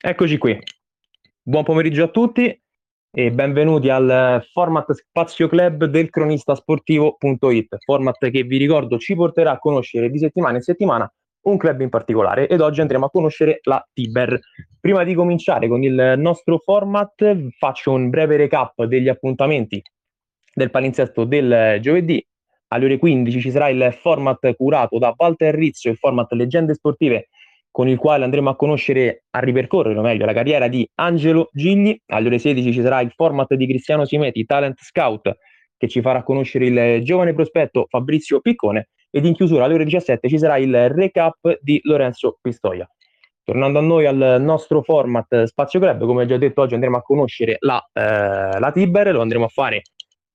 Eccoci qui. Buon pomeriggio a tutti e benvenuti al format Spazio Club del cronistasportivo.it, format che vi ricordo ci porterà a conoscere di settimana in settimana un club in particolare ed oggi andremo a conoscere la Tiber. Prima di cominciare con il nostro format faccio un breve recap degli appuntamenti del palinsesto del giovedì. Alle ore 15 ci sarà il format curato da Walter Rizzo, il format Leggende Sportive con il quale andremo a conoscere, a ripercorrere, o meglio, la carriera di Angelo Gigli. Alle ore 16 ci sarà il format di Cristiano Simeti, Talent Scout, che ci farà conoscere il giovane prospetto Fabrizio Piccone. Ed in chiusura alle ore 17 ci sarà il recap di Lorenzo Pistoia. Tornando a noi al nostro format Spazio Club, come già detto oggi andremo a conoscere la, eh, la Tiber, lo andremo a fare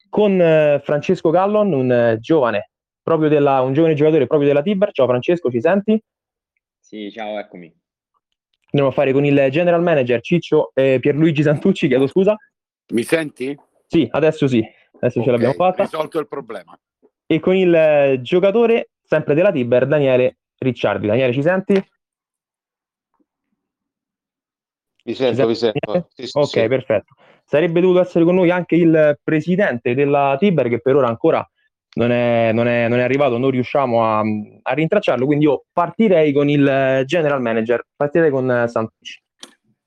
con eh, Francesco Gallon, un eh, giovane, della, un giovane giocatore proprio della Tiber. Ciao Francesco, ci senti? Sì, ciao, eccomi. Andiamo a fare con il general manager Ciccio eh, Pierluigi Santucci, chiedo scusa. Mi senti? Sì, adesso sì, adesso okay, ce l'abbiamo fatta. Risolto il problema. E con il eh, giocatore, sempre della Tiber, Daniele Ricciardi. Daniele, ci senti? Vi sento, vi sento. Sì, sì, ok, sì. perfetto. Sarebbe dovuto essere con noi anche il presidente della Tiber, che per ora ancora non è, non è, non è arrivato, non riusciamo a, a, rintracciarlo, quindi io partirei con il general manager, partirei con Santucci.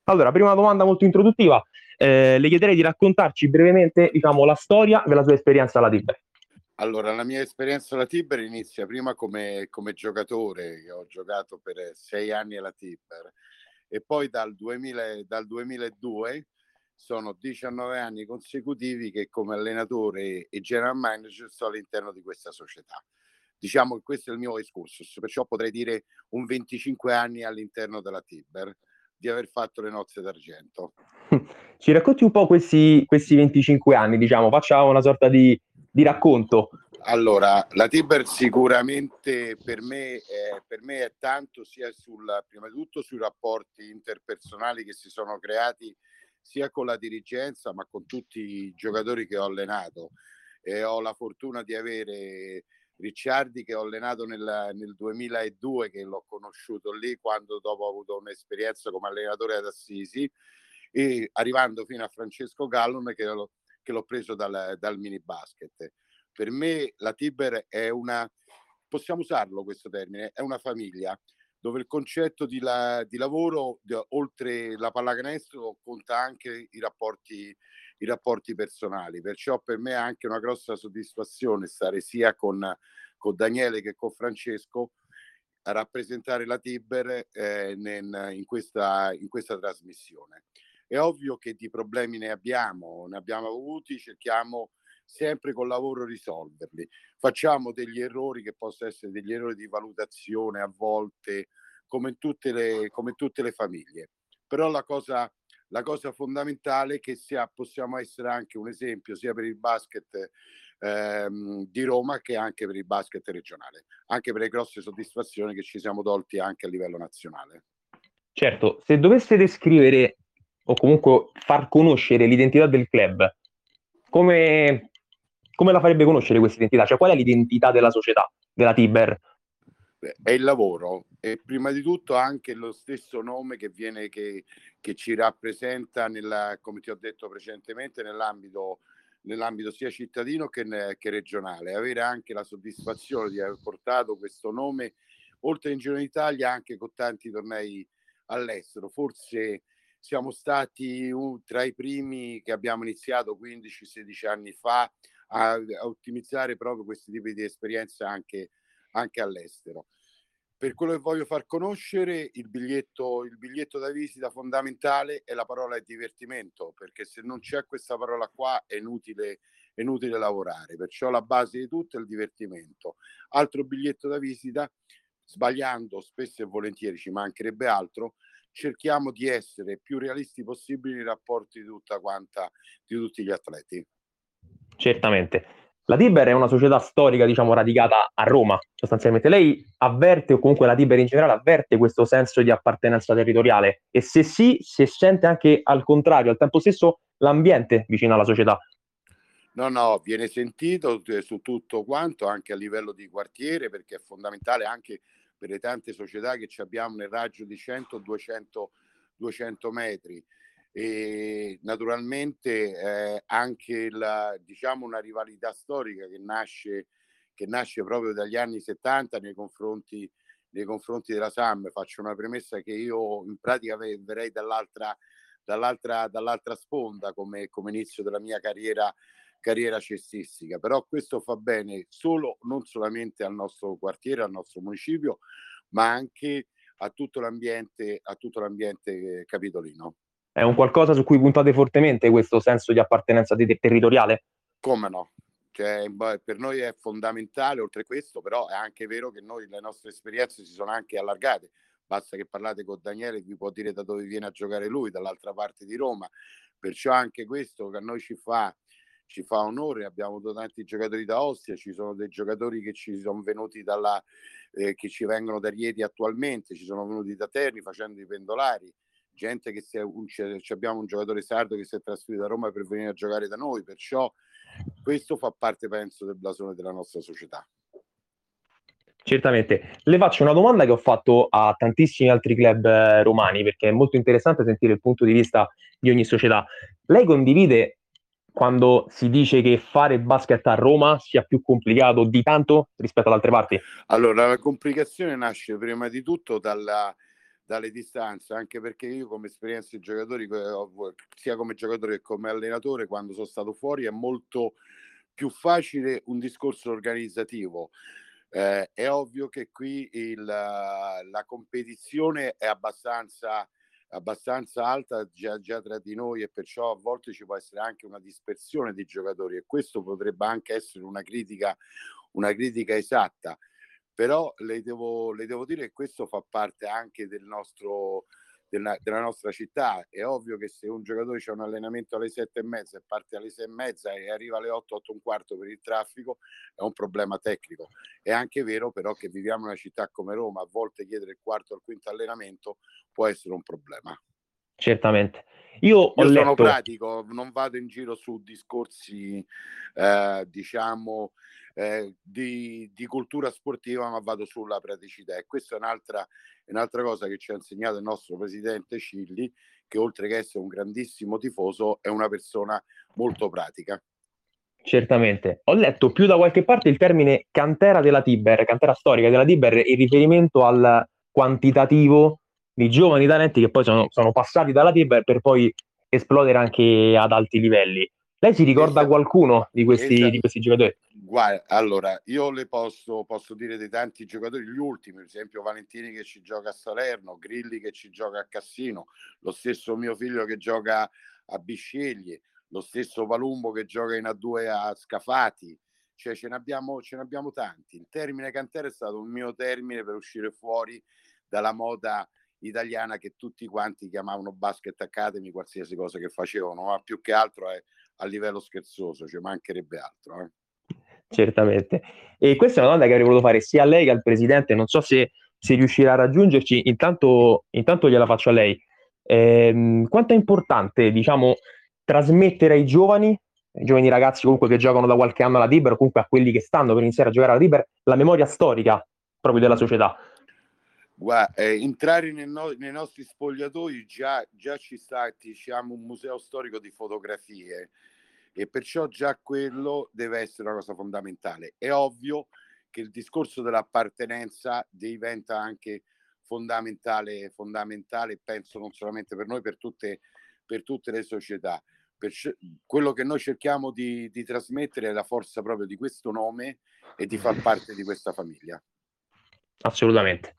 Allora, prima domanda molto introduttiva, eh, le chiederei di raccontarci brevemente diciamo, la storia della sua esperienza alla Tiber. Allora, la mia esperienza alla Tiber inizia prima come, come giocatore, ho giocato per sei anni alla Tiber, e poi dal, 2000, dal 2002 sono 19 anni consecutivi che come allenatore e general manager sto all'interno di questa società. Diciamo che questo è il mio excursus, perciò potrei dire un 25 anni all'interno della Tiber di aver fatto le nozze d'argento. Ci racconti un po' questi, questi 25 anni, diciamo, facciamo una sorta di, di racconto. Allora, la Tiber sicuramente per me, è, per me è tanto sia sul, prima di tutto sui rapporti interpersonali che si sono creati sia con la dirigenza ma con tutti i giocatori che ho allenato. E ho la fortuna di avere Ricciardi che ho allenato nel, nel 2002, che l'ho conosciuto lì quando dopo ho avuto un'esperienza come allenatore ad Assisi, e arrivando fino a Francesco Gallon che, l'ho, che l'ho preso dal, dal mini basket. Per me la Tiber è una, possiamo usarlo questo termine, è una famiglia dove il concetto di, la, di lavoro, di, oltre la pallacanestro, conta anche i rapporti, i rapporti personali. Perciò per me è anche una grossa soddisfazione stare sia con, con Daniele che con Francesco a rappresentare la Tiber eh, in, in, questa, in questa trasmissione. È ovvio che di problemi ne abbiamo, ne abbiamo avuti, cerchiamo sempre col lavoro risolverli. Facciamo degli errori che possono essere degli errori di valutazione a volte, come in tutte le, come tutte le famiglie. Però la cosa, la cosa fondamentale è che sia, possiamo essere anche un esempio sia per il basket ehm, di Roma che anche per il basket regionale, anche per le grosse soddisfazioni che ci siamo tolti anche a livello nazionale. Certo, se dovesse descrivere o comunque far conoscere l'identità del club, come, come la farebbe conoscere questa identità? Cioè, qual è l'identità della società, della Tiber? È il lavoro e prima di tutto anche lo stesso nome che, viene, che, che ci rappresenta, nella, come ti ho detto precedentemente, nell'ambito, nell'ambito sia cittadino che, che, regionale. Avere anche la soddisfazione di aver portato questo nome oltre in Giro d'Italia anche con tanti tornei all'estero. Forse siamo stati uh, tra i primi che abbiamo iniziato 15-16 anni fa a, a ottimizzare proprio questi tipi di esperienze anche, anche all'estero. Per quello che voglio far conoscere, il biglietto, il biglietto da visita fondamentale è la parola divertimento, perché se non c'è questa parola qua è inutile, è inutile lavorare. Perciò la base di tutto è il divertimento. Altro biglietto da visita, sbagliando spesso e volentieri, ci mancherebbe altro, cerchiamo di essere più realisti possibili nei rapporti di tutta quanta, di tutti gli atleti. Certamente. La Tiber è una società storica, diciamo, radicata a Roma, sostanzialmente. Lei avverte, o comunque la Tiber in generale, avverte questo senso di appartenenza territoriale? E se sì, se sente anche al contrario, al tempo stesso, l'ambiente vicino alla società? No, no, viene sentito su tutto quanto, anche a livello di quartiere, perché è fondamentale anche per le tante società che abbiamo nel raggio di 100-200 200 metri e naturalmente eh, anche la, diciamo una rivalità storica che nasce, che nasce proprio dagli anni 70 nei confronti, nei confronti della SAM. Faccio una premessa che io in pratica verrei dall'altra, dall'altra, dall'altra sponda come, come inizio della mia carriera carriera cestistica, però questo fa bene solo, non solamente al nostro quartiere, al nostro municipio, ma anche a tutto l'ambiente, a tutto l'ambiente capitolino. È un qualcosa su cui puntate fortemente questo senso di appartenenza di territoriale? Come no? Cioè, per noi è fondamentale, oltre a questo, però è anche vero che noi le nostre esperienze si sono anche allargate. Basta che parlate con Daniele, vi può dire da dove viene a giocare lui, dall'altra parte di Roma. Perciò anche questo che a noi ci fa ci fa onore, abbiamo avuto tanti giocatori da Ostia, ci sono dei giocatori che ci sono venuti dalla, eh, che ci vengono da Rieti attualmente, ci sono venuti da Terni facendo i pendolari, gente che si è, abbiamo un giocatore sardo che si è trasferito da Roma per venire a giocare da noi, perciò questo fa parte penso del blasone della nostra società. Certamente. Le faccio una domanda che ho fatto a tantissimi altri club eh, romani perché è molto interessante sentire il punto di vista di ogni società. Lei condivide quando si dice che fare basket a Roma sia più complicato di tanto rispetto ad altre parti? Allora, la complicazione nasce prima di tutto dalla, dalle distanze, anche perché io come esperienza di giocatori, sia come giocatore che come allenatore, quando sono stato fuori è molto più facile un discorso organizzativo. Eh, è ovvio che qui il, la competizione è abbastanza abbastanza alta già, già, tra di noi e perciò a volte ci può essere anche una dispersione di giocatori e questo potrebbe anche essere una critica, una critica esatta. Però le devo, le devo dire che questo fa parte anche del nostro, della, della, nostra città. È ovvio che se un giocatore c'è un allenamento alle sette e mezza e parte alle sei e mezza e arriva alle otto, otto e un quarto per il traffico, è un problema tecnico. È anche vero però che viviamo in una città come Roma, a volte chiedere il quarto o il quinto allenamento può essere un problema. Certamente. Io, Io sono letto... pratico, non vado in giro su discorsi, eh, diciamo, eh, di, di, cultura sportiva, ma vado sulla praticità. E questa è un'altra, un'altra cosa che ci ha insegnato il nostro presidente Cilli, che oltre che essere un grandissimo tifoso, è una persona molto pratica. Certamente. Ho letto più da qualche parte il termine cantera della Tiber, cantera storica della Tiber, in riferimento al quantitativo di giovani talenti che poi sono, sono passati dalla Tiber per poi esplodere anche ad alti livelli. Lei si ricorda esatto. qualcuno di questi, esatto. di questi giocatori? Guarda, allora, io le posso, posso, dire dei tanti giocatori, gli ultimi, per esempio Valentini che ci gioca a Salerno, Grilli che ci gioca a Cassino, lo stesso mio figlio che gioca a Bisceglie, lo stesso Palumbo che gioca in A2 a Scafati, cioè ce ne, abbiamo, ce ne abbiamo tanti. Il termine cantera è stato un mio termine per uscire fuori dalla moda italiana che tutti quanti chiamavano basket academy, qualsiasi cosa che facevano, ma più che altro è a livello scherzoso, ci cioè mancherebbe altro. Eh. Certamente. E questa è una domanda che avrei voluto fare sia a lei che al Presidente, non so se, se riuscirà a raggiungerci, intanto, intanto gliela faccio a lei. Eh, quanto è importante, diciamo, trasmettere ai giovani, ai giovani ragazzi comunque che giocano da qualche anno alla Liber, o comunque a quelli che stanno per iniziare a giocare alla Liber, la memoria storica proprio della società? Guarda, eh, entrare no- nei, nostri spogliatoi già, già ci sta, diciamo, un museo storico di fotografie e perciò già quello deve essere una cosa fondamentale. È ovvio che il discorso dell'appartenenza diventa anche fondamentale, fondamentale penso non solamente per noi, per tutte, per tutte le società. Perciò, quello che noi cerchiamo di, di trasmettere è la forza proprio di questo nome e di far parte di questa famiglia. Assolutamente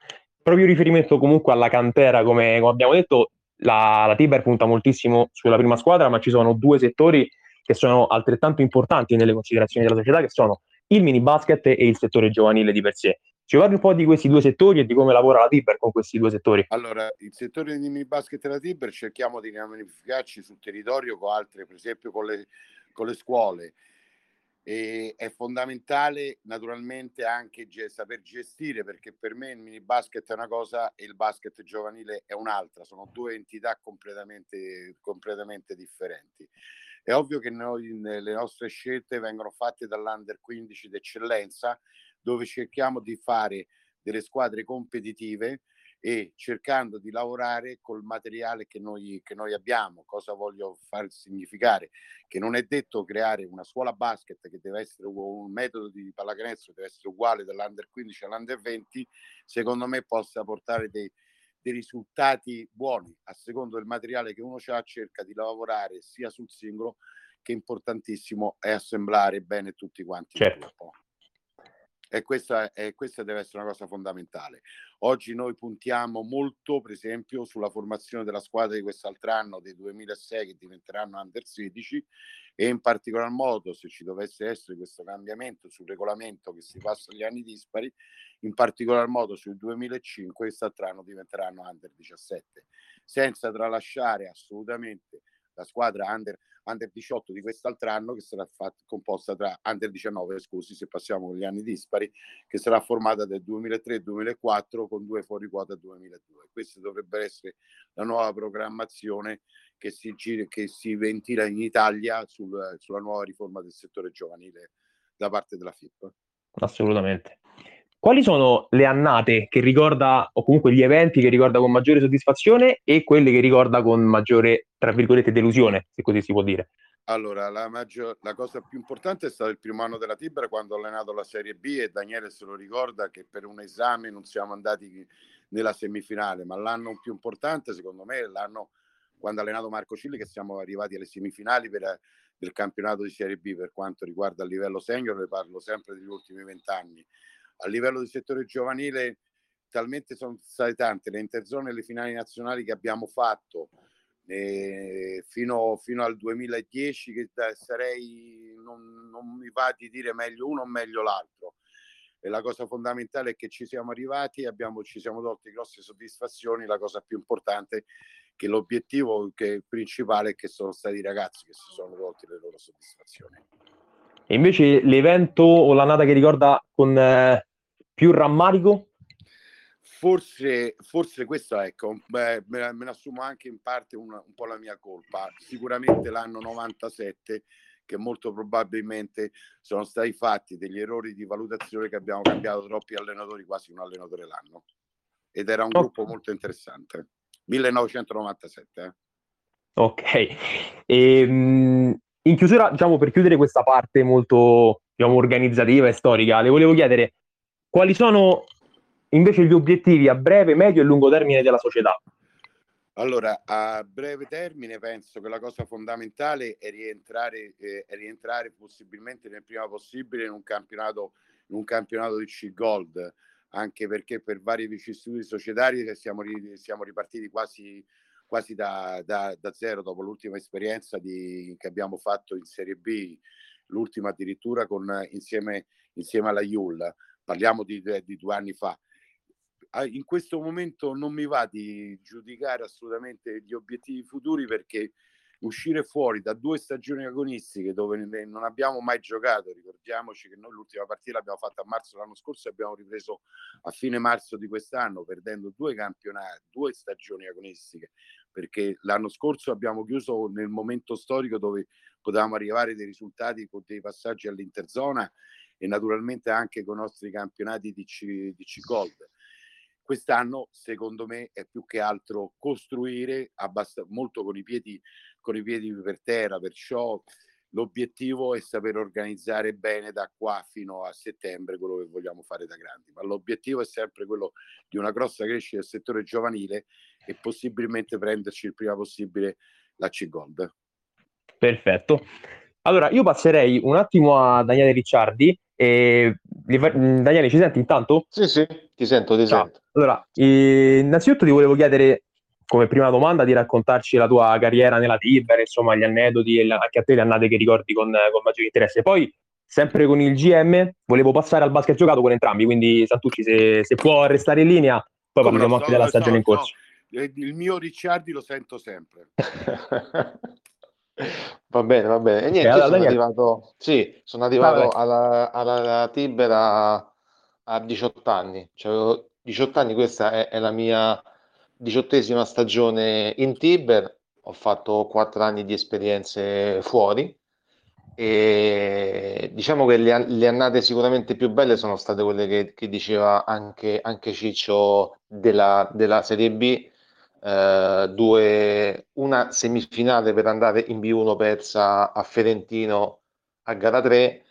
proprio riferimento comunque alla cantera, come, come abbiamo detto, la, la, Tiber punta moltissimo sulla prima squadra, ma ci sono due settori che sono altrettanto importanti nelle considerazioni della società, che sono il mini basket e il settore giovanile di per sé. Ci parli un po' di questi due settori e di come lavora la Tiber con questi due settori? Allora, il settore del mini basket e la Tiber cerchiamo di ramificarci sul territorio con altre, per esempio con le, con le scuole, e è fondamentale naturalmente anche saper gestire perché per me il mini basket è una cosa e il basket giovanile è un'altra, sono due entità completamente, completamente differenti. È ovvio che noi le nostre scelte vengono fatte dall'Under 15 d'eccellenza dove cerchiamo di fare delle squadre competitive e cercando di lavorare col materiale che noi, che noi abbiamo. Cosa voglio far significare? Che non è detto creare una scuola basket che deve essere un metodo di pallacanestro deve essere uguale dall'under 15 all'under 20, secondo me possa portare dei, dei risultati buoni a secondo del materiale che uno ha, cerca di lavorare sia sul singolo che importantissimo è assemblare bene tutti quanti certo. E questa, e questa deve essere una cosa fondamentale. Oggi noi puntiamo molto, per esempio, sulla formazione della squadra di quest'altro anno, dei 2006 che diventeranno under 16 e in particolar modo se ci dovesse essere questo cambiamento sul regolamento che si passa agli anni dispari, in particolar modo sul 2005 quest'altro anno diventeranno under 17, senza tralasciare assolutamente la squadra under, under 18 di quest'altro anno che sarà fatta, composta tra under 19, scusi se passiamo con gli anni dispari, che sarà formata del 2003-2004 con due fuori quota 2002. Questa dovrebbe essere la nuova programmazione che si, che si ventila in Italia sul, sulla nuova riforma del settore giovanile da parte della FIP. Assolutamente. Quali sono le annate che ricorda, o comunque gli eventi che ricorda con maggiore soddisfazione e quelle che ricorda con maggiore, tra virgolette, delusione, se così si può dire? Allora, la, maggior, la cosa più importante è stato il primo anno della Tibera quando ho allenato la Serie B e Daniele se lo ricorda che per un esame non siamo andati nella semifinale, ma l'anno più importante secondo me è l'anno quando ha allenato Marco Cilli che siamo arrivati alle semifinali per, del campionato di Serie B per quanto riguarda il livello senior, ne parlo sempre degli ultimi vent'anni a livello di settore giovanile talmente sono state tante le interzone e le finali nazionali che abbiamo fatto eh, fino, fino, al 2010 che sarei non, non, mi va di dire meglio uno o meglio l'altro. E la cosa fondamentale è che ci siamo arrivati abbiamo, ci siamo tolti grosse soddisfazioni la cosa più importante che l'obiettivo che, principale è che sono stati i ragazzi che si sono tolti le loro soddisfazioni. E invece l'evento o l'annata che ricorda con eh, più rammarico? Forse, forse questo ecco, beh, me, me ne assumo anche in parte una, un po' la mia colpa. Sicuramente l'anno 97 che molto probabilmente sono stati fatti degli errori di valutazione che abbiamo cambiato troppi allenatori, quasi un allenatore l'anno. Ed era un oh. gruppo molto interessante. 1997. Eh. Ok. E, ehm, in chiusura, diciamo, per chiudere questa parte molto diciamo, organizzativa e storica, le volevo chiedere quali sono invece gli obiettivi a breve, medio e lungo termine della società? Allora, a breve termine penso che la cosa fondamentale è rientrare, eh, è rientrare possibilmente nel prima possibile in un campionato, in un campionato di C-Gold, anche perché per vari vicissitudini societarie siamo, siamo ripartiti quasi, quasi da, da, da, zero dopo l'ultima esperienza di, che abbiamo fatto in Serie B, l'ultima addirittura con, insieme, insieme alla Iul parliamo di, di due anni fa. Ah, in questo momento non mi va di giudicare assolutamente gli obiettivi futuri perché uscire fuori da due stagioni agonistiche dove non abbiamo mai giocato, ricordiamoci che noi l'ultima partita l'abbiamo fatta a marzo l'anno scorso e abbiamo ripreso a fine marzo di quest'anno perdendo due campionati, due stagioni agonistiche, perché l'anno scorso abbiamo chiuso nel momento storico dove potevamo arrivare dei risultati con dei passaggi all'interzona e naturalmente anche con i nostri campionati di C, di C Gold. Quest'anno, secondo me, è più che altro costruire abbast- molto con i, piedi, con i piedi per terra, perciò l'obiettivo è saper organizzare bene da qua fino a settembre quello che vogliamo fare da grandi, ma l'obiettivo è sempre quello di una grossa crescita del settore giovanile e possibilmente prenderci il prima possibile la C Gold. Perfetto. Allora, io passerei un attimo a Daniele Ricciardi e, Daniele, ci senti intanto? Sì, sì, ti sento, ti Ciao. sento. Allora, eh, innanzitutto ti volevo chiedere, come prima domanda, di raccontarci la tua carriera nella Tiber, insomma, gli aneddoti e anche a te le annate che ricordi con, con maggiore interesse. Poi, sempre con il GM, volevo passare al basket giocato con entrambi, quindi Santucci, se, se può restare in linea, poi parliamo anche della stagione so, in corso. No. Il mio Ricciardi lo sento sempre. Va bene, va bene. E niente, allora, sono arrivato, sì, sono arrivato alla, alla, Tibera a 18 anni. Cioè, 18 anni, questa è, è, la mia diciottesima stagione in Tiber. Ho fatto 4 anni di esperienze fuori e diciamo che le, le, annate sicuramente più belle sono state quelle che, che diceva anche, anche Ciccio della, della Serie B, eh, due, una semifinale per andare in B1 persa a Ferentino a gara 3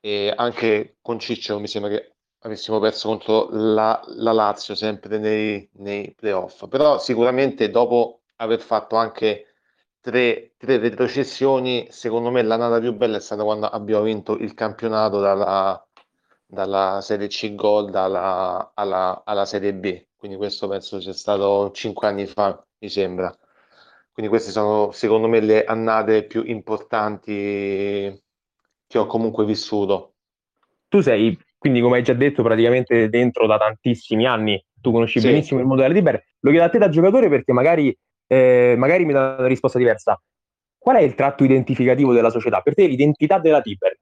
e anche con Ciccio mi sembra che avessimo perso contro la, la Lazio sempre nei, nei playoff, però sicuramente dopo aver fatto anche tre, tre retrocessioni, secondo me l'annata più bella è stata quando abbiamo vinto il campionato dalla, dalla Serie C Gold alla, alla, alla Serie B, quindi questo penso sia stato cinque anni fa, mi sembra. Quindi queste sono secondo me le annate più importanti che ho comunque vissuto. Tu sei, quindi come hai già detto, praticamente dentro da tantissimi anni, tu conosci sì. benissimo il mondo della Tiber. Lo chiedo a te da giocatore perché magari eh, magari mi dà una risposta diversa. Qual è il tratto identificativo della società? Per te l'identità della Tiber?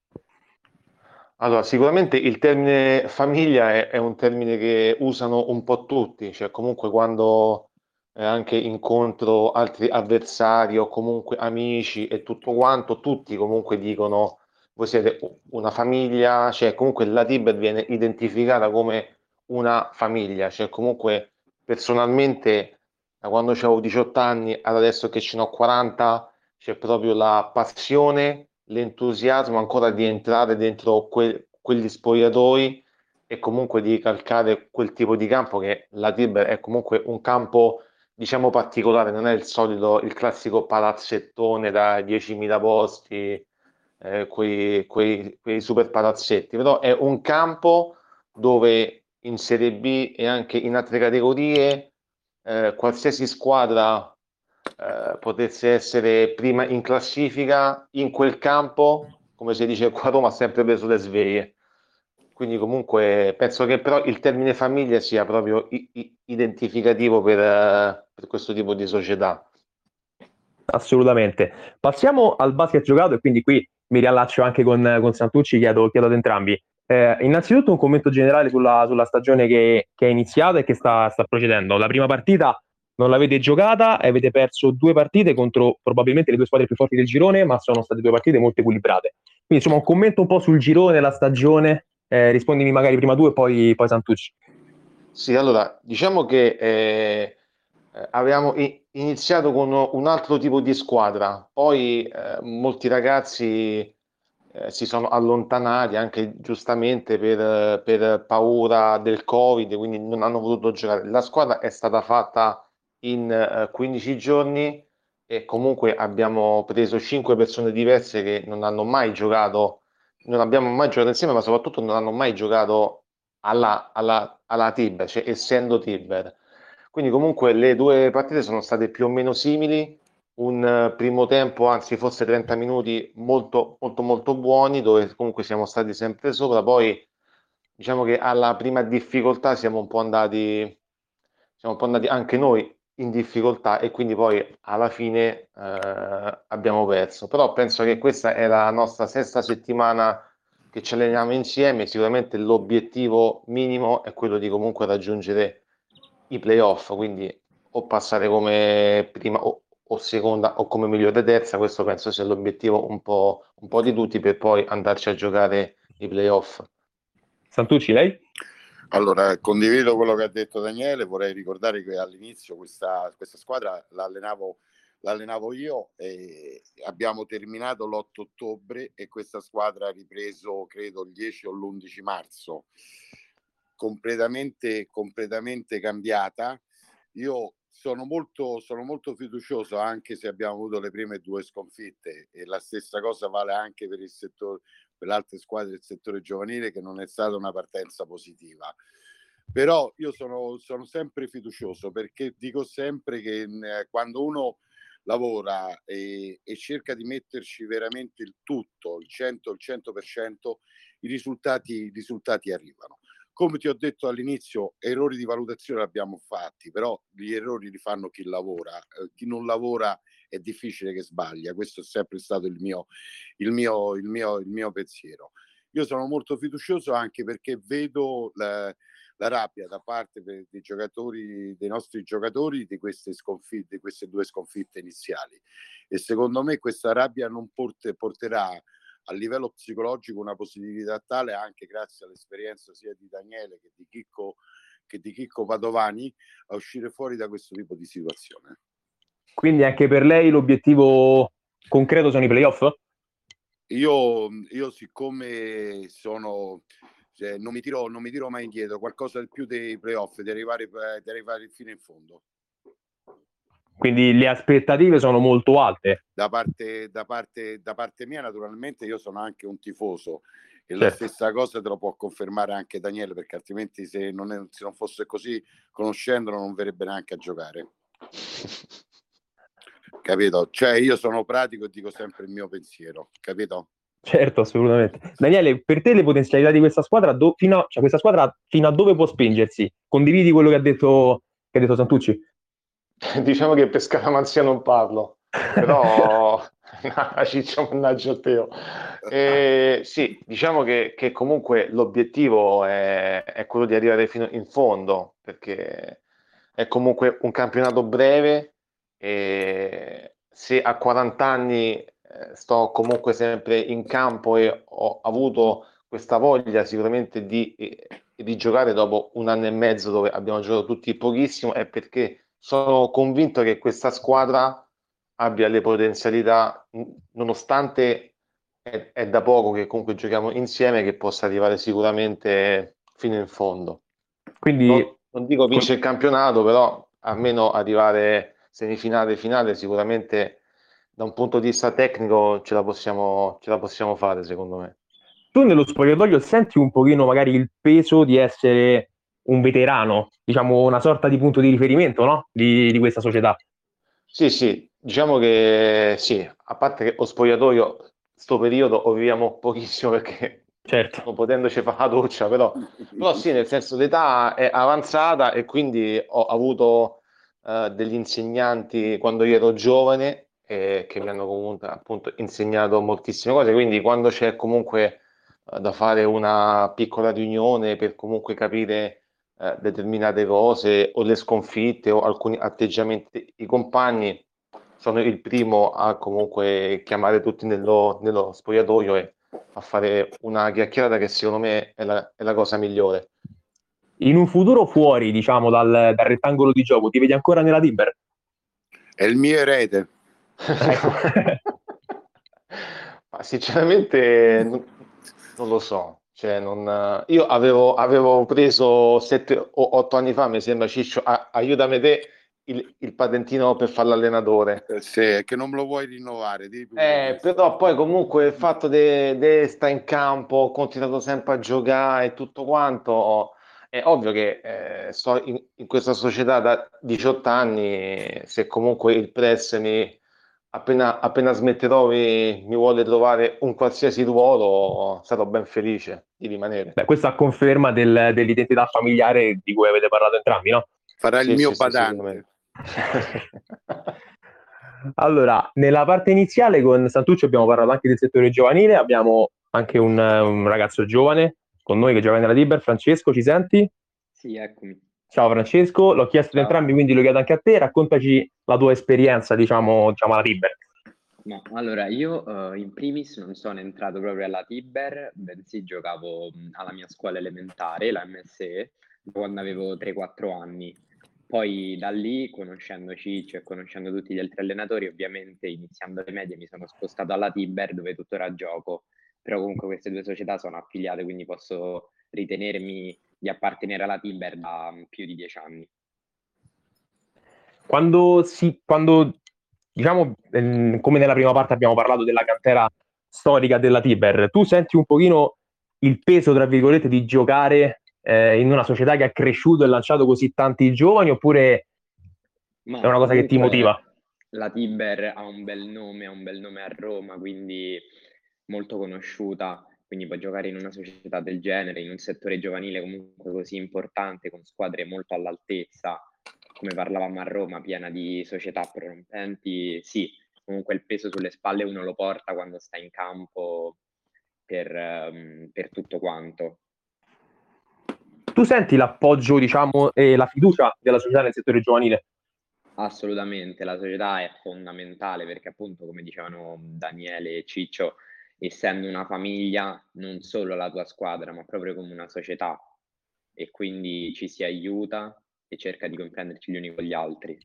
Allora, sicuramente il termine famiglia è, è, un termine che usano un po' tutti, cioè comunque quando eh, anche incontro altri avversari o comunque amici e tutto quanto, tutti comunque dicono voi siete una famiglia, cioè comunque la Tiber viene identificata come una famiglia, cioè comunque personalmente da quando avevo 18 anni ad adesso che ce ne ho 40, c'è proprio la passione, l'entusiasmo ancora di entrare dentro que- quegli spogliatoi e comunque di calcare quel tipo di campo che la Tiber è comunque un campo diciamo particolare, non è il solito, il classico palazzettone da 10.000 posti, eh, quei, quei, quei super palazzetti, però è un campo dove in Serie B e anche in altre categorie eh, qualsiasi squadra eh, potesse essere prima in classifica in quel campo, come si dice qua a Roma, ha sempre preso le sveglie. Quindi comunque penso che però il termine famiglia sia proprio i- i- identificativo per, uh, per questo tipo di società. Assolutamente. Passiamo al basket giocato e quindi qui mi riallaccio anche con, con Santucci, chiedo, chiedo ad entrambi. Eh, innanzitutto un commento generale sulla, sulla stagione che, che, è iniziata e che sta, sta, procedendo. La prima partita non l'avete giocata e avete perso due partite contro probabilmente le due squadre più forti del girone, ma sono state due partite molto equilibrate. Quindi insomma un commento un po' sul girone, la stagione, eh, rispondimi magari prima tu e poi, poi Santucci. Sì, allora diciamo che eh, avevamo iniziato con un altro tipo di squadra, poi eh, molti ragazzi eh, si sono allontanati anche giustamente per, per, paura del Covid, quindi non hanno voluto giocare. La squadra è stata fatta in eh, 15 giorni e comunque abbiamo preso 5 persone diverse che non hanno mai giocato, non abbiamo mai giocato insieme, ma soprattutto non hanno mai giocato alla, alla, alla Tiber, cioè essendo Tiber. Quindi comunque le due partite sono state più o meno simili un eh, primo tempo, anzi forse 30 minuti molto molto molto buoni dove comunque siamo stati sempre sopra, poi diciamo che alla prima difficoltà siamo un po' andati siamo un po' andati anche noi in difficoltà e quindi poi alla fine eh, abbiamo perso. Però penso che questa è la nostra sesta settimana che ci alleniamo insieme, sicuramente l'obiettivo minimo è quello di comunque raggiungere i playoff, quindi o passare come prima o, o seconda o come migliore terza, questo penso sia l'obiettivo un po', un po' di tutti per poi andarci a giocare i playoff. Santucci, lei? Allora, condivido quello che ha detto Daniele, vorrei ricordare che all'inizio questa, questa squadra l'allenavo, l'allenavo io e abbiamo terminato l'8 ottobre e questa squadra ha ripreso credo il 10 o l'11 marzo, completamente, completamente cambiata. Io sono molto, sono molto fiducioso anche se abbiamo avuto le prime due sconfitte e la stessa cosa vale anche per il settore, per le altre squadre del settore giovanile che non è stata una partenza positiva. Però io sono, sono sempre fiducioso perché dico sempre che eh, quando uno lavora e, e, cerca di metterci veramente il tutto, il 100, il 100%, i risultati, i risultati arrivano. Come ti ho detto all'inizio, errori di valutazione abbiamo fatti, però gli errori li fanno chi lavora. Eh, chi non lavora è difficile che sbaglia. Questo è sempre stato il mio, il mio, il mio, il mio pensiero. Io sono molto fiducioso anche perché vedo la, la rabbia da parte dei, giocatori, dei nostri giocatori di queste sconfitte, di queste due sconfitte iniziali. E secondo me questa rabbia non porte, porterà a livello psicologico una positività tale anche grazie all'esperienza sia di Daniele che di Chicco, che di Chicco Padovani a uscire fuori da questo tipo di situazione. Quindi anche per lei l'obiettivo concreto sono i playoff? Io, io siccome sono, cioè, non, mi tiro, non mi tiro mai indietro, qualcosa di più dei playoff, di arrivare, di arrivare fino in fondo. Quindi le aspettative sono molto alte. Da parte, da parte, da parte mia, naturalmente, io sono anche un tifoso e certo. la stessa cosa te lo può confermare anche Daniele, perché altrimenti se non, è, se non fosse così, conoscendolo, non verrebbe neanche a giocare. capito? Cioè io sono pratico e dico sempre il mio pensiero, capito? Certo, assolutamente. Daniele, per te le potenzialità di questa squadra, do, fino a, cioè questa squadra fino a dove può spingersi? Condividi quello che ha detto, che ha detto Santucci? diciamo che per scaramanzia non parlo, però ciccio mannaggia a Teo. Eh, sì, diciamo che, che comunque l'obiettivo è, è, quello di arrivare fino in fondo, perché è comunque un campionato breve e se a 40 anni eh, sto comunque sempre in campo e ho avuto questa voglia sicuramente di, di giocare dopo un anno e mezzo dove abbiamo giocato tutti pochissimo è perché sono convinto che questa squadra abbia le potenzialità nonostante è, è da poco che comunque giochiamo insieme che possa arrivare sicuramente fino in fondo. Quindi non, non dico vincere il campionato però almeno arrivare semifinale, finale, sicuramente da un punto di vista tecnico ce la possiamo, ce la possiamo fare, secondo me. Tu nello spogliatoio senti un pochino magari il peso di essere un veterano, diciamo una sorta di punto di riferimento no? di, di questa società? Sì, sì, diciamo che sì, a parte che lo spogliatoio, sto periodo lo viviamo pochissimo perché certo. non potendoci fare la doccia, però, però sì, nel senso l'età è avanzata e quindi ho avuto uh, degli insegnanti quando io ero giovane eh, che mi hanno comunque appunto insegnato moltissime cose, quindi quando c'è comunque uh, da fare una piccola riunione per comunque capire uh, determinate cose o le sconfitte o alcuni atteggiamenti i compagni, sono il primo a comunque chiamare tutti nello, nello spogliatoio e a fare una chiacchierata che secondo me è la, è la cosa migliore in un futuro fuori, diciamo, dal, dal rettangolo di gioco, ti vedi ancora nella Tiber? È il mio erede. Ecco. Ma sinceramente non, non, lo so. Cioè, non, io avevo, avevo preso sette o otto anni fa, mi sembra Ciccio, a, aiutami te, il, il, patentino per fare l'allenatore. Eh, sì, è che non me lo vuoi rinnovare. Eh, però poi comunque il fatto di stare in campo, ho continuato sempre a giocare e tutto quanto è ovvio che eh, sto in, in, questa società da 18 anni, se comunque il press mi, appena, appena smetterò mi, mi, vuole trovare un qualsiasi ruolo, sarò ben felice di rimanere. Beh, questa conferma del, dell'identità familiare di cui avete parlato entrambi, no? Farà il sì, mio sì, padante. Sì, allora, nella parte iniziale con Santucci abbiamo parlato anche del settore giovanile, abbiamo anche un, un ragazzo giovane con noi che gioca nella Tiber. Francesco, ci senti? Sì, eccomi. Ciao Francesco, l'ho chiesto Ciao. ad entrambi, quindi lo chiedo anche a te. Raccontaci la tua esperienza, diciamo, diciamo alla Tiber. No, allora io uh, in primis non sono entrato proprio alla Tiber, bensì giocavo alla mia scuola elementare, la MSE, quando avevo 3-4 anni. Poi da lì, conoscendo Ciccio e conoscendo tutti gli altri allenatori, ovviamente iniziando le medie mi sono spostato alla Tiber dove tuttora gioco però comunque queste due società sono affiliate, quindi posso ritenermi di appartenere alla Timber da mm, più di dieci anni. Quando si, quando diciamo, ehm, come nella prima parte abbiamo parlato della cantera storica della Tiber, tu senti un pochino il peso, tra virgolette, di giocare eh, in una società che ha cresciuto e lanciato così tanti giovani, oppure Ma è una cosa che ti motiva? La Tiber ha un bel nome, ha un bel nome a Roma, quindi molto conosciuta, quindi puoi giocare in una società del genere, in un settore giovanile comunque così importante, con squadre molto all'altezza, come parlavamo a Roma, piena di società prorompenti, sì, comunque il peso sulle spalle uno lo porta quando sta in campo per, um, per tutto quanto. Tu senti l'appoggio, diciamo, e la fiducia della società nel settore giovanile? Assolutamente, la società è fondamentale perché appunto, come dicevano Daniele e Ciccio, essendo una famiglia non solo la tua squadra, ma proprio come una società e quindi ci si aiuta e cerca di comprenderci gli uni con gli altri.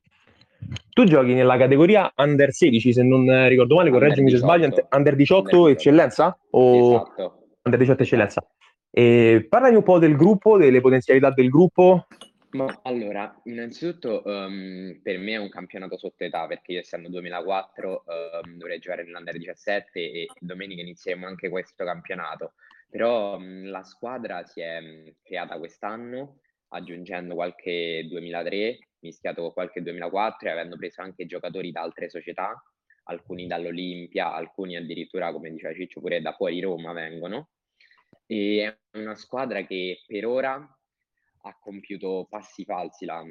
Tu giochi nella categoria under 16, se non ricordo male, correggimi se sbaglio, under 18 under 18. eccellenza? O esatto. under 18 eccellenza. E parlami un po' del gruppo, delle potenzialità del gruppo. Ma allora, innanzitutto um, per me è un campionato sotto età perché io essendo 2004 um, dovrei giocare nell'Under 17 e domenica inizieremo anche questo campionato. Però um, la squadra si è creata quest'anno aggiungendo qualche 2003, mischiato con qualche 2004 e avendo preso anche giocatori da altre società, alcuni dall'Olimpia, alcuni addirittura, come diceva Ciccio, pure da fuori Roma vengono. E è una squadra che per ora ha compiuto passi falsi. La,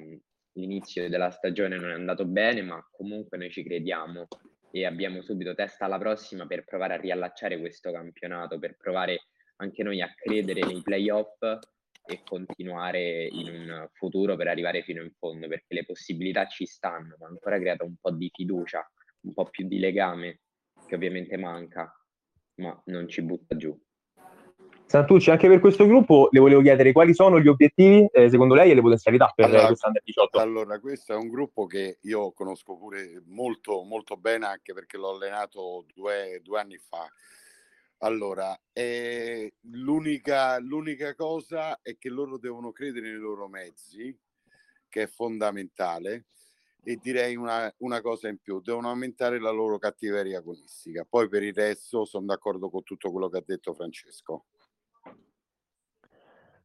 l'inizio della stagione non è andato bene, ma comunque noi ci crediamo e abbiamo subito testa alla prossima per provare a riallacciare questo campionato, per provare anche noi a credere nei playoff e continuare in un futuro per arrivare fino in fondo, perché le possibilità ci stanno, ma ancora creato un po' di fiducia, un po' più di legame, che ovviamente manca, ma non ci butta giù. Santucci, anche per questo gruppo le volevo chiedere quali sono gli obiettivi, eh, secondo lei, e le potenzialità per allora, quest'Under 18. Allora, questo è un gruppo che io conosco pure molto, molto bene, anche perché l'ho allenato due, due anni fa. Allora, eh, l'unica, l'unica cosa è che loro devono credere nei loro mezzi, che è fondamentale, e direi una, una, cosa in più, devono aumentare la loro cattiveria agonistica. Poi per il resto sono d'accordo con tutto quello che ha detto Francesco.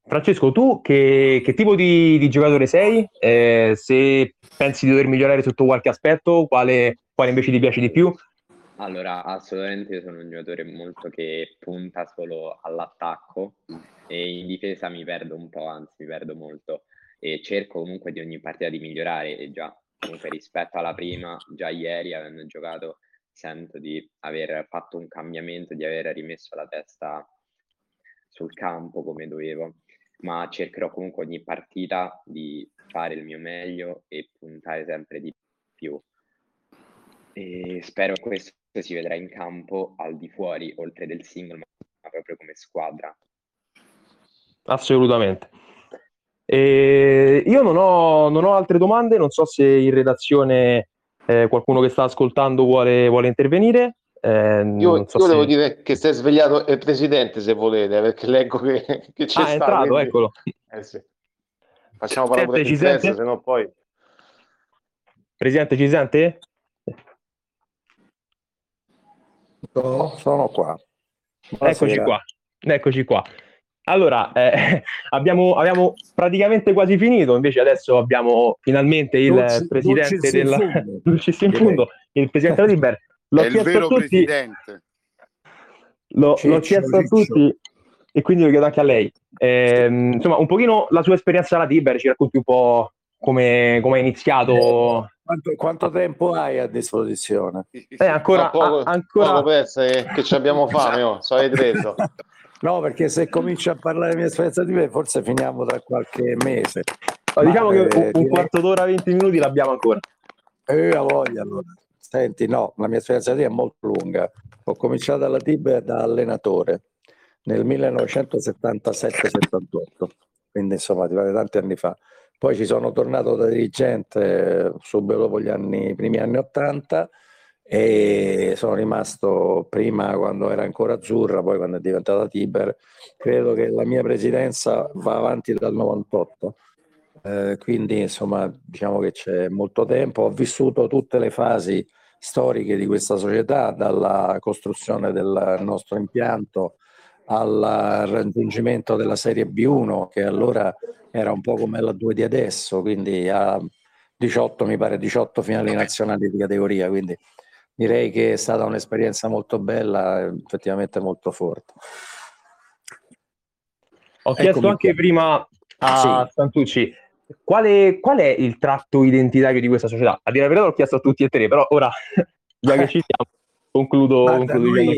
Francesco, tu che, che tipo di, di, giocatore sei? Eh, se pensi di dover migliorare sotto qualche aspetto, quale, quale invece ti piace di più? Allora, assolutamente sono un giocatore molto che punta solo all'attacco e in difesa mi perdo un po', anzi mi perdo molto e cerco comunque di ogni partita di migliorare e già comunque rispetto alla prima, già ieri avendo giocato sento di aver fatto un cambiamento, di aver rimesso la testa sul campo come dovevo ma cercherò comunque ogni partita di fare il mio meglio e puntare sempre di più. E spero che questo si vedrà in campo al di fuori, oltre del singolo, ma proprio come squadra. Assolutamente. E io non ho, non ho, altre domande, non so se in redazione eh, qualcuno che sta ascoltando vuole, vuole intervenire. Eh, io, so io se... devo dire che si è svegliato il presidente se volete, perché leggo che, che c'è ah, stato. è entrato, quindi... eccolo. Eh, sì. Facciamo parlare pure di pressa, se no poi... Presidente, ci sente? No, sono qua. Buonasera. Eccoci qua. Eccoci qua. Allora, eh, abbiamo, abbiamo, praticamente quasi finito, invece adesso abbiamo finalmente il Luci, presidente Lucis della Lucis in fondo, il presidente della Liber L'ho è il vero tutti, presidente. L'ho, Ciccio, l'ho chiesto Ciccio. a tutti e quindi lo chiedo anche a lei. Eh, insomma, un pochino la sua esperienza alla Tiber, ci racconti un po' come, come è iniziato. Eh, quanto, quanto, tempo hai a disposizione? Eh, ancora, poco, a, ancora... poco perso, che, che ci abbiamo fame, oh, so reso. No, perché se comincio a parlare della mia esperienza di me, forse finiamo tra qualche mese. Ma diciamo Ma, che un, un quarto d'ora, 20 minuti l'abbiamo ancora. Eh, a voglia allora. Senti, no, la mia esperienza lì è molto lunga. Ho cominciato alla Tibia da allenatore nel 1977-78, quindi insomma ti pare tanti anni fa. Poi ci sono tornato da dirigente subito dopo gli anni, i primi anni 80 e sono rimasto prima quando era ancora azzurra, poi quando è diventata Tiber. Credo che la mia presidenza va avanti dal 98 eh, quindi insomma diciamo che c'è molto tempo. Ho vissuto tutte le fasi storiche di questa società, dalla costruzione del nostro impianto al raggiungimento della serie B1, che allora era un po' come la 2 di adesso, quindi a 18, mi pare, 18 finali nazionali di categoria, quindi direi che è stata un'esperienza molto bella, effettivamente molto forte. Ho chiesto Eccomi anche qua. prima a sì. Santucci quale, qual è il tratto identitario di questa società? A dire la verità l'ho chiesto a tutti e tre, però ora, già che ci siamo, concludo, Guarda, concludo noi,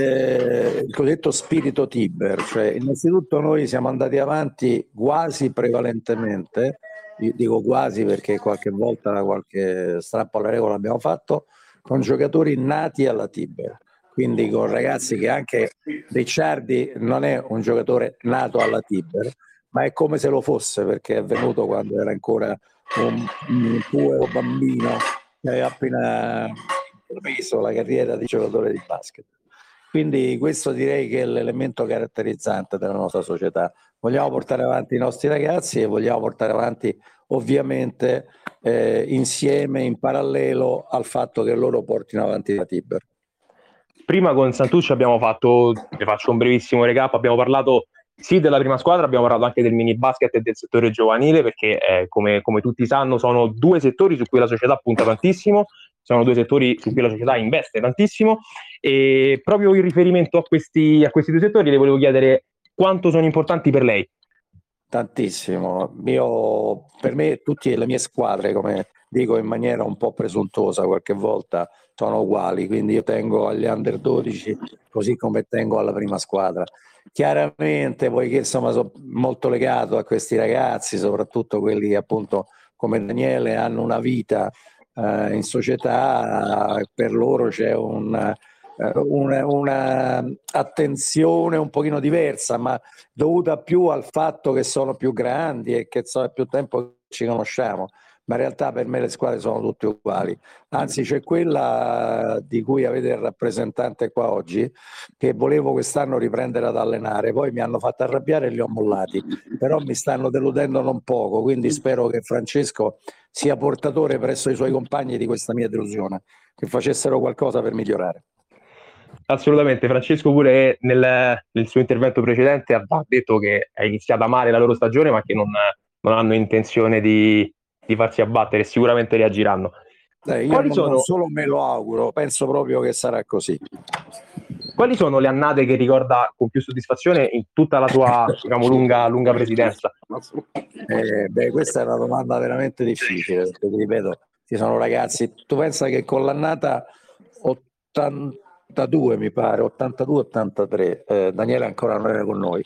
eh, il cosiddetto spirito Tiber, cioè innanzitutto noi siamo andati avanti quasi prevalentemente, dico quasi perché qualche volta qualche strappo alla regola abbiamo fatto, con giocatori nati alla Tiber. quindi con ragazzi che anche Ricciardi non è un giocatore nato alla Tiber, ma è come se lo fosse perché è venuto quando era ancora un, un puro bambino che aveva appena preso la carriera di giocatore di basket. Quindi questo direi che è l'elemento caratterizzante della nostra società. Vogliamo portare avanti i nostri ragazzi e vogliamo portare avanti ovviamente eh, insieme, in parallelo al fatto che loro portino avanti la Tiber prima con Santucci abbiamo fatto, vi faccio un brevissimo recap, abbiamo parlato sì della prima squadra, abbiamo parlato anche del mini basket e del settore giovanile perché eh, come, come, tutti sanno sono due settori su cui la società punta tantissimo, sono due settori su cui la società investe tantissimo e proprio in riferimento a questi, a questi due settori le volevo chiedere quanto sono importanti per lei. Tantissimo, Io, per me tutte le mie squadre, come dico in maniera un po' presuntuosa qualche volta, sono uguali, quindi io tengo agli under 12 così come tengo alla prima squadra. Chiaramente, poiché insomma sono molto legato a questi ragazzi, soprattutto quelli appunto come Daniele hanno una vita eh, in società, per loro c'è un, eh, una, una, attenzione un pochino diversa, ma dovuta più al fatto che sono più grandi e che so, è più tempo che ci conosciamo ma in realtà per me le squadre sono tutte uguali. Anzi, c'è quella di cui avete il rappresentante qua oggi, che volevo quest'anno riprendere ad allenare, poi mi hanno fatto arrabbiare e li ho mollati, però mi stanno deludendo non poco, quindi spero che Francesco sia portatore presso i suoi compagni di questa mia delusione, che facessero qualcosa per migliorare. Assolutamente, Francesco pure nel, nel suo intervento precedente ha detto che è iniziata male la loro stagione, ma che non, non hanno intenzione di, di farsi abbattere, sicuramente reagiranno. Eh, io non, sono... solo me lo auguro, penso proprio che sarà così. Quali sono le annate che ricorda con più soddisfazione in tutta la tua diciamo, lunga, lunga presidenza? Eh, beh, questa è una domanda veramente difficile, perché ti ripeto, ci sono ragazzi, tu pensa che con l'annata 82 mi pare, 82-83, eh, Daniele ancora non era con noi,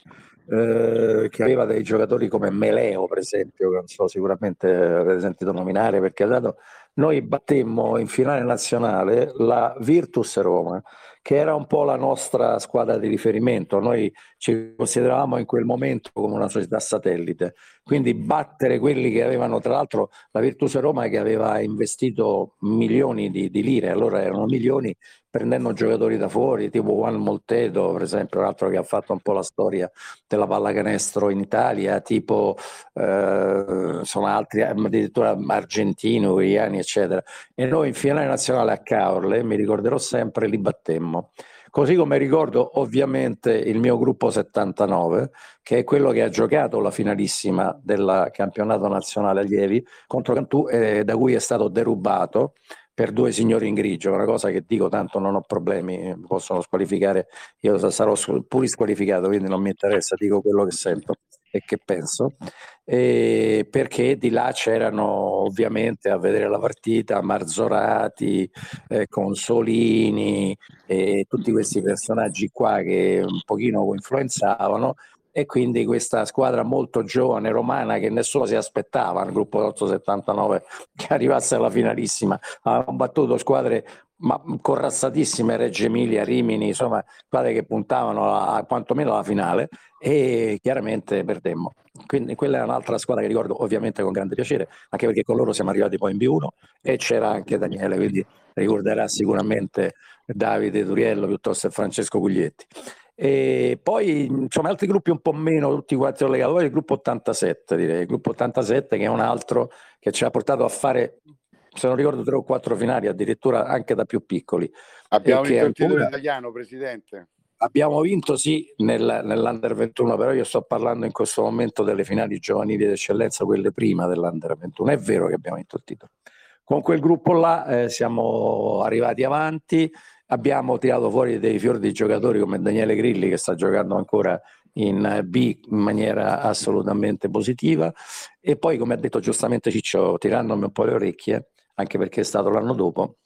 eh, che aveva dei giocatori come Meleo, per esempio, che non so, sicuramente avete sentito nominare, perché dato, noi battemmo in finale nazionale la Virtus Roma, che era un po' la nostra squadra di riferimento. Noi ci consideravamo in quel momento come una società satellite, quindi battere quelli che avevano, tra l'altro, la Virtus Roma che aveva investito milioni di, di lire, allora erano milioni prendendo giocatori da fuori, tipo Juan Moltedo, per esempio, un altro che ha fatto un po' la storia della pallacanestro in Italia, tipo eh, sono altri, addirittura argentino, uriani, eccetera. E noi in finale nazionale a Caorle, mi ricorderò sempre, li battemmo. Così come ricordo ovviamente il mio gruppo 79, che è quello che ha giocato la finalissima del campionato nazionale allievi contro Cantù, eh, da cui è stato derubato per due signori in grigio, una cosa che dico tanto non ho problemi, possono squalificare, io sarò pure squalificato, quindi non mi interessa, dico quello che sento e che penso, e perché di là c'erano ovviamente a vedere la partita Marzorati, eh, Consolini e tutti questi personaggi qua che un pochino influenzavano e quindi questa squadra molto giovane romana che nessuno si aspettava, il gruppo 879 che arrivasse alla finalissima, avevamo battuto squadre ma corazzatissime, Reggio Emilia, Rimini, insomma squadre che puntavano a, quantomeno alla finale e chiaramente perdemmo. Quindi quella è un'altra squadra che ricordo ovviamente con grande piacere, anche perché con loro siamo arrivati poi in B1 e c'era anche Daniele, quindi ricorderà sicuramente Davide Turiello piuttosto che Francesco Guglietti. E poi insomma altri gruppi un po' meno, tutti quanti legati, poi il gruppo 87 direi, il gruppo 87 che è un altro che ci ha portato a fare, se non ricordo, tre o quattro finali, addirittura anche da più piccoli. Abbiamo vinto il titolo italiano, Presidente. Abbiamo vinto sì nel, nell'Under 21, però io sto parlando in questo momento delle finali giovanili d'eccellenza, quelle prima dell'Under 21. È vero che abbiamo vinto il titolo. Con quel gruppo là eh, siamo arrivati avanti, Abbiamo tirato fuori dei fiori di giocatori come Daniele Grilli che sta giocando ancora in B in maniera assolutamente positiva. E poi come ha detto giustamente Ciccio tirandomi un po' le orecchie anche perché è stato l'anno dopo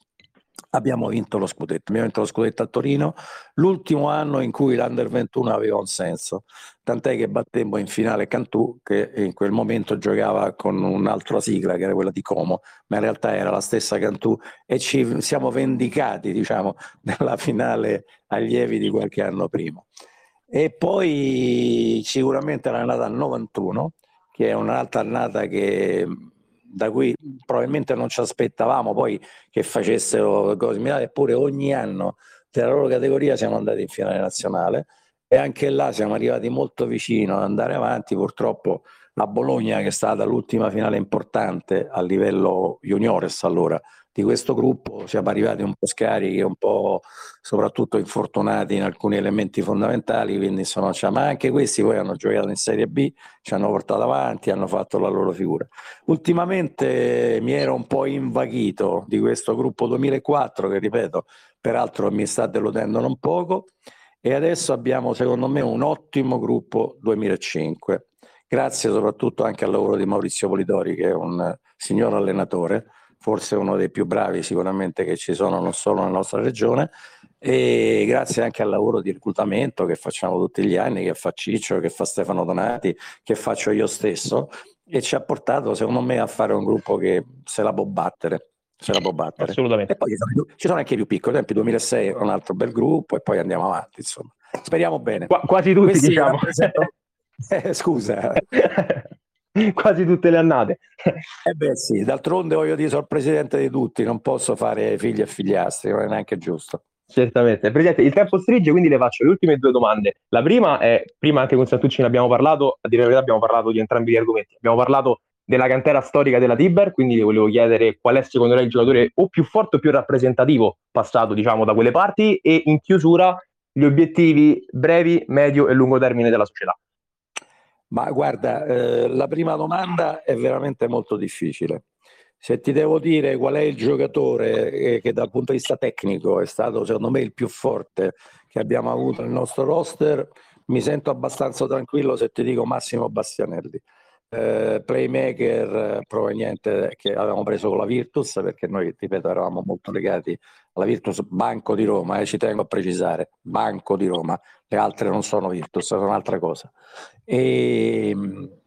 abbiamo vinto lo scudetto. Abbiamo vinto lo scudetto a Torino, l'ultimo anno in cui l'Under 21 aveva un senso, tant'è che battemmo in finale Cantù, che in quel momento giocava con un'altra sigla, che era quella di Como, ma in realtà era la stessa Cantù, e ci siamo vendicati, diciamo, nella finale allievi di qualche anno prima. E poi sicuramente l'annata 91, che è un'altra annata che da cui probabilmente non ci aspettavamo poi che facessero cose similari, eppure ogni anno della loro categoria siamo andati in finale nazionale e anche là siamo arrivati molto vicino ad andare avanti, purtroppo la Bologna che è stata l'ultima finale importante a livello juniores allora di questo gruppo siamo arrivati un po' scarichi, un po' soprattutto infortunati in alcuni elementi fondamentali, quindi insomma, cioè, ma anche questi poi hanno giocato in Serie B, ci hanno portato avanti, hanno fatto la loro figura. Ultimamente mi ero un po' invaghito di questo gruppo 2004 che ripeto, peraltro mi sta deludendo non poco e adesso abbiamo secondo me un ottimo gruppo 2005 grazie soprattutto anche al lavoro di Maurizio Polidori che è un signor allenatore forse uno dei più bravi sicuramente che ci sono non solo nella nostra regione e grazie anche al lavoro di reclutamento che facciamo tutti gli anni, che fa Ciccio, che fa Stefano Donati, che faccio io stesso e ci ha portato secondo me a fare un gruppo che se la può battere. Se la può battere. Assolutamente. E poi ci sono, anche i più piccoli, ad esempio 2006 è un altro bel gruppo e poi andiamo avanti, insomma. Speriamo bene. Qu- quasi tutti Questi diciamo. Eh, scusa. quasi tutte le annate. eh beh sì, d'altronde voglio dire, sono il presidente di tutti, non posso fare figli e figliastri, non è neanche giusto. Certamente. Presidente, il tempo stringe, quindi le faccio le ultime due domande. La prima è, prima anche con Santucci ne abbiamo parlato, a dire la verità abbiamo parlato di entrambi gli argomenti. Abbiamo parlato della cantera storica della Tiber, quindi le volevo chiedere qual è secondo lei il giocatore o più forte o più rappresentativo passato, diciamo, da quelle parti e in chiusura gli obiettivi brevi, medio e lungo termine della società. Ma guarda, eh, la prima domanda è veramente molto difficile. Se ti devo dire qual è il giocatore eh, che dal punto di vista tecnico è stato secondo me il più forte che abbiamo avuto nel nostro roster, mi sento abbastanza tranquillo se ti dico Massimo Bastianelli. Eh, playmaker proveniente che avevamo preso con la Virtus perché noi ripeto eravamo molto legati alla Virtus Banco di Roma eh, ci tengo a precisare Banco di Roma le altre non sono Virtus sono altre cose e,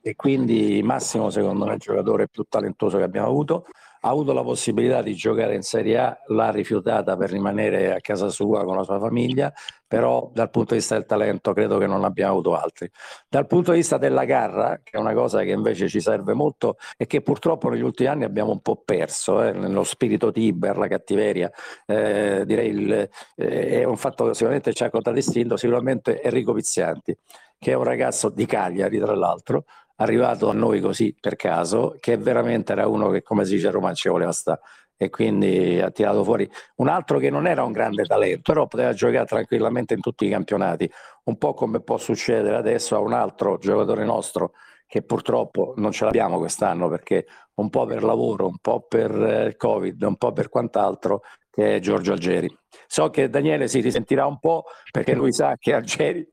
e quindi Massimo secondo me è il giocatore più talentuoso che abbiamo avuto ha avuto la possibilità di giocare in Serie A, l'ha rifiutata per rimanere a casa sua con la sua famiglia, però dal punto di vista del talento credo che non abbiamo avuto altri. Dal punto di vista della garra, che è una cosa che invece ci serve molto e che purtroppo negli ultimi anni abbiamo un po' perso, eh, nello spirito Tiber, la cattiveria, eh, direi il, eh, è un fatto che sicuramente ci ha contraddistinto, sicuramente Enrico Pizzianti, che è un ragazzo di Cagliari tra l'altro, arrivato a noi così per caso, che veramente era uno che, come si dice a Roma, ci voleva stare e quindi ha tirato fuori un altro che non era un grande talento, però poteva giocare tranquillamente in tutti i campionati, un po' come può succedere adesso a un altro giocatore nostro che purtroppo non ce l'abbiamo quest'anno perché un po' per lavoro, un po' per il Covid, un po' per quant'altro, che è Giorgio Algeri. So che Daniele si risentirà un po' perché lui sa che Algeri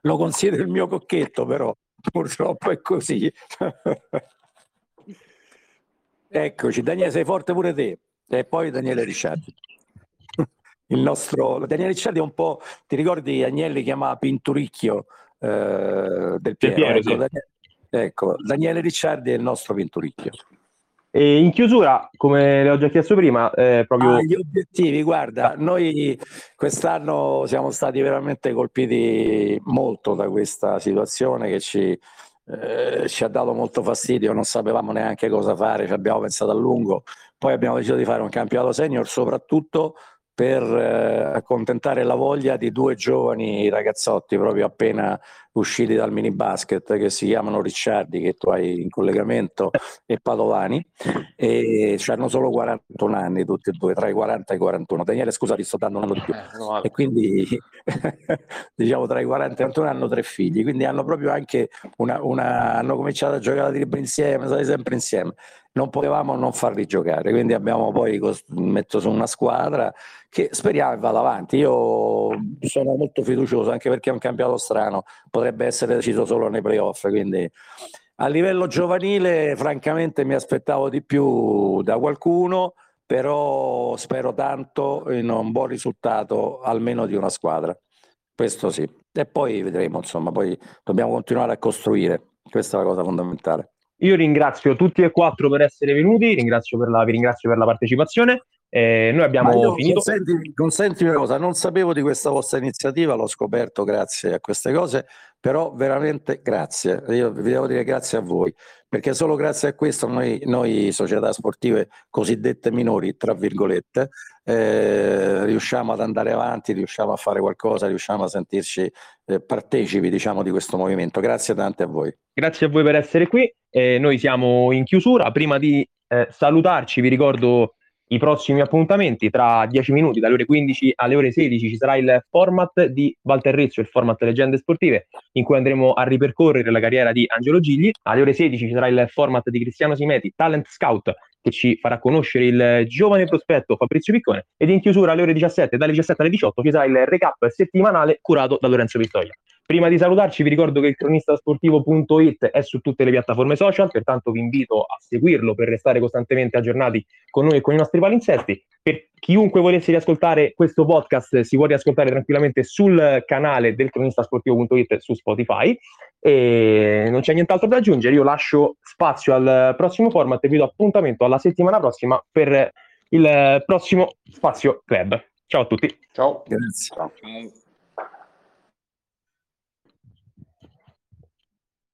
lo considera il mio cocchetto, però purtroppo è così. Eccoci, Daniele, sei forte pure te. E poi Daniele Ricciardi. Il nostro Daniele Ricciardi è un po', ti ricordi Agnelli chiamava Pinturicchio eh, del Piero? Piero ecco, sì. Daniele, ecco, Daniele Ricciardi è il nostro Pinturicchio. E in chiusura, come le ho già chiesto prima, eh, proprio... Ah, gli obiettivi, guarda, noi quest'anno siamo stati veramente colpiti molto da questa situazione che ci, eh, ci ha dato molto fastidio, non sapevamo neanche cosa fare, ci abbiamo pensato a lungo, poi abbiamo deciso di fare un campionato senior soprattutto per eh, accontentare la voglia di due giovani ragazzotti proprio appena usciti dal mini basket che si chiamano Ricciardi che tu hai in collegamento e Padovani. E hanno solo 41 anni tutti e due tra i 40 e i 41 Daniele scusa ti sto dando un anno di più. Eh, e quindi diciamo tra i 40 e i 41 hanno tre figli. Quindi hanno proprio anche una, una hanno cominciato a giocare a libri insieme state sempre insieme. Non potevamo non farli giocare, quindi abbiamo poi messo su una squadra che speriamo vada avanti. Io sono molto fiducioso anche perché è un campionato strano, potrebbe essere deciso solo nei playoff, quindi a livello giovanile francamente mi aspettavo di più da qualcuno, però spero tanto in un buon risultato almeno di una squadra. Questo sì. E poi vedremo, insomma, poi dobbiamo continuare a costruire. Questa è la cosa fondamentale. Io ringrazio tutti e quattro per essere venuti, ringrazio per la, vi ringrazio per la partecipazione. Eh, noi abbiamo finito. Consenti, consenti una cosa, non sapevo di questa vostra iniziativa, l'ho scoperto grazie a queste cose, però veramente grazie. Io vi devo dire grazie a voi, perché solo grazie a questo noi, noi società sportive cosiddette minori, tra virgolette, eh, riusciamo ad andare avanti, riusciamo a fare qualcosa, riusciamo a sentirci eh, partecipi diciamo, di questo movimento. Grazie tante a voi. Grazie a voi per essere qui. Eh, noi siamo in chiusura. Prima di eh, salutarci vi ricordo i prossimi appuntamenti tra 10 minuti, dalle ore 15 alle ore 16, ci sarà il format di Walter Rezzo, il format Leggende Sportive, in cui andremo a ripercorrere la carriera di Angelo Gigli. Alle ore 16 ci sarà il format di Cristiano Simeti, Talent Scout, che ci farà conoscere il giovane prospetto Fabrizio Piccone. Ed in chiusura alle ore 17, dalle 17 alle 18, ci sarà il recap settimanale curato da Lorenzo Vittoria. Prima di salutarci vi ricordo che il cronistasportivo.it è su tutte le piattaforme social, pertanto vi invito a seguirlo per restare costantemente aggiornati con noi e con i nostri palinsetti. Per chiunque volesse riascoltare questo podcast si può riascoltare tranquillamente sul canale del cronistasportivo.it su Spotify e non c'è nient'altro da aggiungere. Io lascio spazio al prossimo format e vi do appuntamento alla settimana prossima per il prossimo Spazio Club. Ciao a tutti. Ciao. Grazie. Ciao.